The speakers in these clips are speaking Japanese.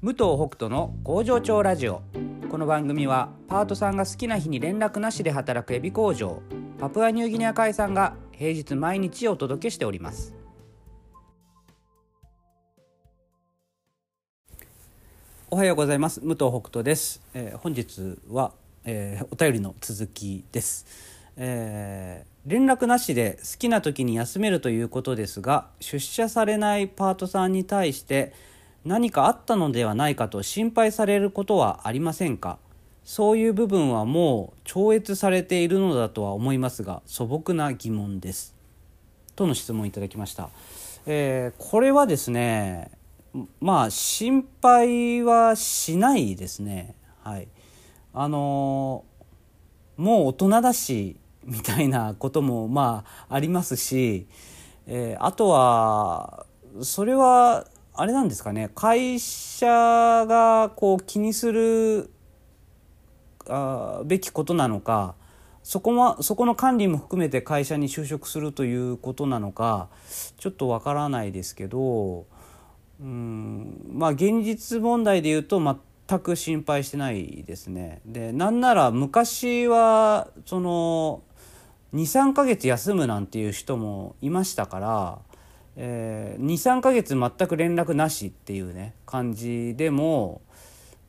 武藤北斗の工場長ラジオ。この番組はパートさんが好きな日に連絡なしで働くエビ工場パプアニューギニア海産が平日毎日お届けしております。おはようございます。武藤北斗です、えー本日は、えーお便りの続きです、えー連絡なしで好きな時に休めるということですが出社されないパートさんに対して何かあったのではないかと心配されることはありませんか？そういう部分はもう超越されているのだとは思いますが素朴な疑問です。との質問いただきました、えーこれはですねまあ心配はしないですね。はい。あのーもう大人だしみたいなこともまあありますし、えーあとはそれはあれなんですかね会社がこう気にするあべきことなのかそこもそこの管理も含めて会社に就職するということなのかちょっとわからないですけどうんまあ現実問題で言うと全く心配してないですね。でなんなら昔はその23ヶ月休むなんていう人もいましたから、えー、23ヶ月全く連絡なしっていうね感じでも、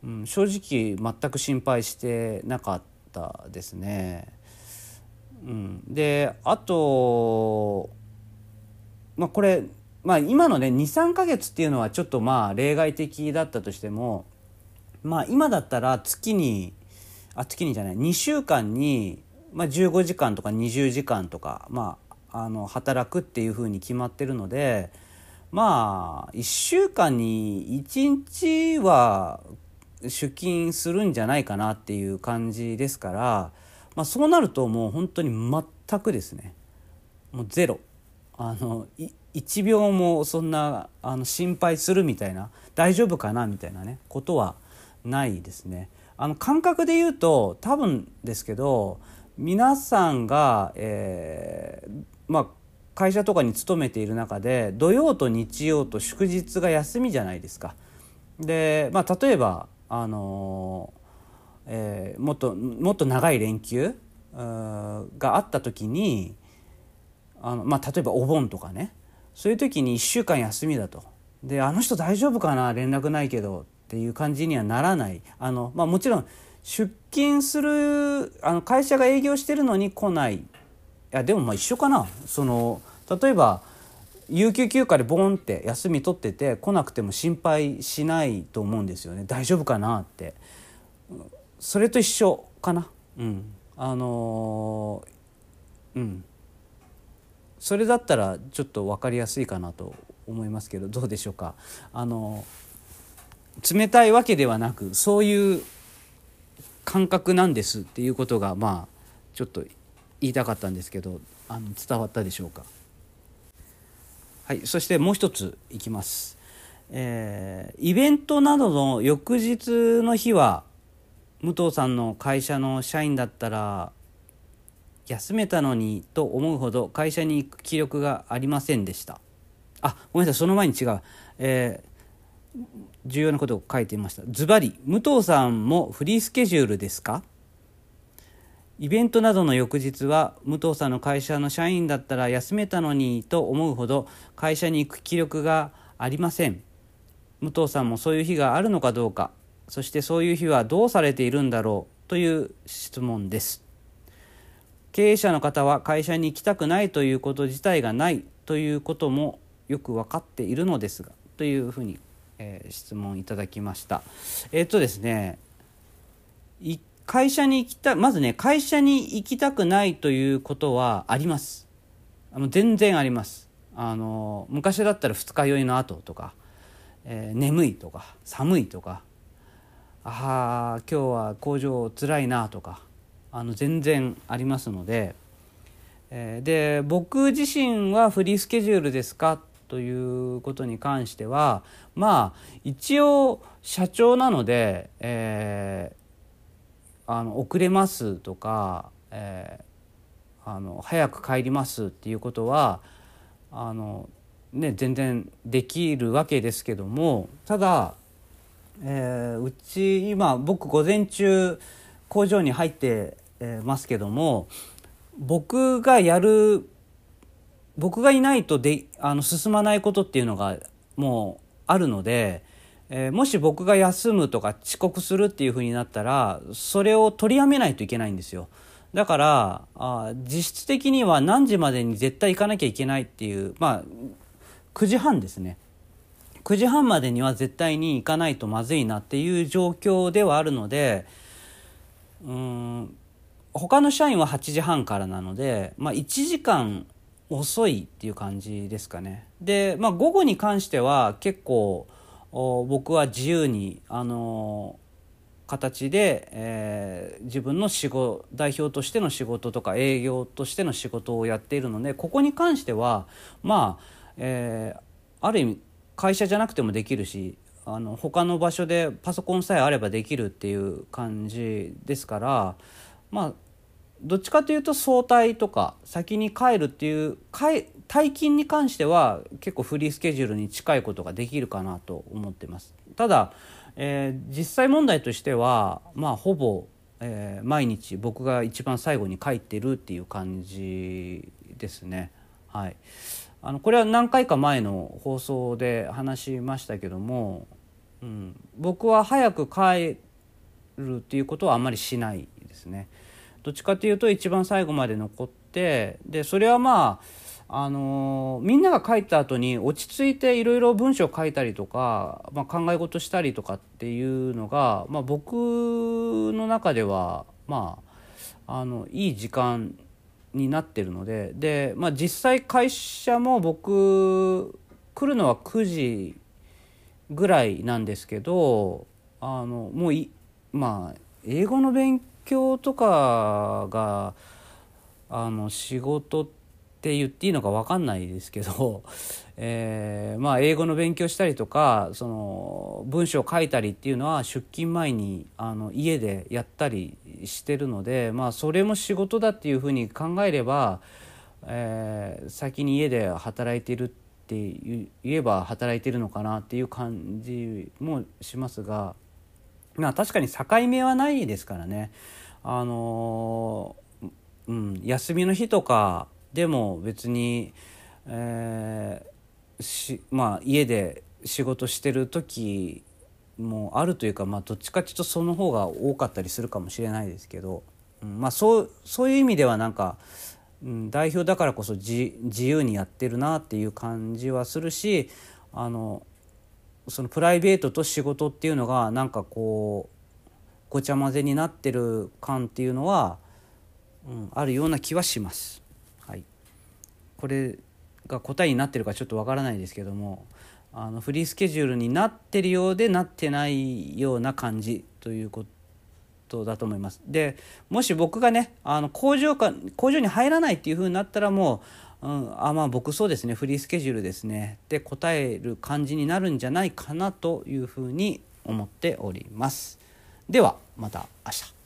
うん、正直全く心配してなかったですね。うん、であと、まあ、これ、まあ、今のね23ヶ月っていうのはちょっとまあ例外的だったとしても、まあ、今だったら月にあ月にじゃない2週間に、まあ、15時間とか20時間とか、まあ、あの働くっていうふうに決まってるのでまあ1週間に1日は出勤するんじゃないかなっていう感じですから、まあ、そうなるともう本当に全くですねもうゼロあの1秒もそんなあの心配するみたいな大丈夫かなみたいなねことはないですね。あの感覚で言うと多分ですけど皆さんが、えーまあ、会社とかに勤めている中で土曜と日曜と祝日が休みじゃないですか。で、まあ、例えばあのーえーもっともっと長い連休があった時にあの、まあ、例えばお盆とかね。そういう時に1週間休みだと。であの人大丈夫かな？連絡ないけどっていう感じにはならない。あの、まあ、もちろん出勤するあの会社が営業してるのに来ない。やでもまあ一緒かな。その例えば有給休暇でボンって休み取ってて来なくても心配しないと思うんですよね。大丈夫かなって。それと一緒かな。うん。あのーうん。それだったらちょっと分かりやすいかなと思いますけどどうでしょうか。あの冷たいわけではなくそういう感覚なんですっていうことがまあちょっと言いたかったんですけどあの伝わったでしょうか？はいそしてもう一ついきます、えーイベントなどの翌日の日は武藤さんの会社の社員だったら休めたのにと思うほど会社に行く気力がありませんでした。あごめんなさいその前に違う、えー重要なことを書いていました。ズバリ武藤さんもフリースケジュールですか？イベントなどの翌日は武藤さんの会社の社員だったら休めたのにと思うほど会社に行く気力がありません。武藤さんもそういう日があるのかどうか。そしてそういう日はどうされているんだろうという質問です。経営者の方は会社に行きたくないということ自体がないということもよく分かっているのですがというふうに、えー質問いただきました。えっ、とですねい会社に行きたまずね会社に行きたくないということはあります。あの全然あります。あの昔だったら二日酔いの後とか、えー眠いとか寒いとかああ今日は工場つらいなとかあの全然ありますので、えーで僕自身はフリースケジュールですかということに関してはまあ一応社長なので、えーあの遅れますとか、えーあの早く帰りますっていうことはあの、ね、全然できるわけですけどもただえーうち今僕午前中工場に入ってますけども僕がやる僕がいないとであの進まないことっていうのがもうあるので、えーもし僕が休むとか遅刻するっていうふうになったらそれを取りやめないといけないんですよ。だからあ実質的には何時までに絶対行かなきゃいけないっていうまあ9時半ですね。9時半までには絶対に行かないとまずいなっていう状況ではあるのでうん他の社員は8時半からなので、まあ、1時間遅いっていう感じですかね。で、まあ、午後に関しては結構僕は自由にあの形で、えー自分の仕事代表としての仕事とか営業としての仕事をやっているのでここに関してはまあ、えーある意味会社じゃなくてもできるしあの他の場所でパソコンさえあればできるっていう感じですからまあどっちかというと早退とか先に帰るっていう帰退勤に関しては結構フリースケジュールに近いことができるかなと思ってます。ただ、えー実際問題としてはまあほぼ、えー毎日僕が一番最後に帰ってるっていう感じですね。はい。あのこれは何回か前の放送で話しましたけども、うん、僕は早く帰るっていうことはあんまりしないですね。どっちかというと一番最後まで残ってでそれはまああのーみんなが書いた後に落ち着いていろいろ文章を書いたりとか、まあ、考え事したりとかっていうのが、まあ、僕の中ではまああのいい時間になってるのでで、まあ、実際会社も僕来るのは9時ぐらいなんですけどあのもういまあ英語の勉強とかがあの仕事ってって言っていいのか分かんないですけど、えーまあ英語の勉強したりとかその文章を書いたりっていうのは出勤前にあの家でやったりしてるので、まあ、それも仕事だっていうふうに考えれば、えー先に家で働いてるって言えば働いてるのかなっていう感じもしますが。まあ確かに境目はないですからね。あのーうん、休みの日とかでも別に、えーしまあ、家で仕事してる時もあるというか、まあ、どっちかっていうとその方が多かったりするかもしれないですけど、うんまあ、そうそういう意味ではなんか、うん、代表だからこそ自由にやってるなっていう感じはするしあのそのプライベートと仕事っていうのがなんかこうごちゃ混ぜになってる感っていうのは、うん、あるような気はします。これが答えになってるかちょっとわからないですけどもあのフリースケジュールになってるようでなってないような感じということだと思います。でもし僕がねあの工場か工場に入らないっていうふうになったらもう、うん、あまあ僕そうですねフリースケジュールですねって答える感じになるんじゃないかなというふうに思っております。ではまた明日。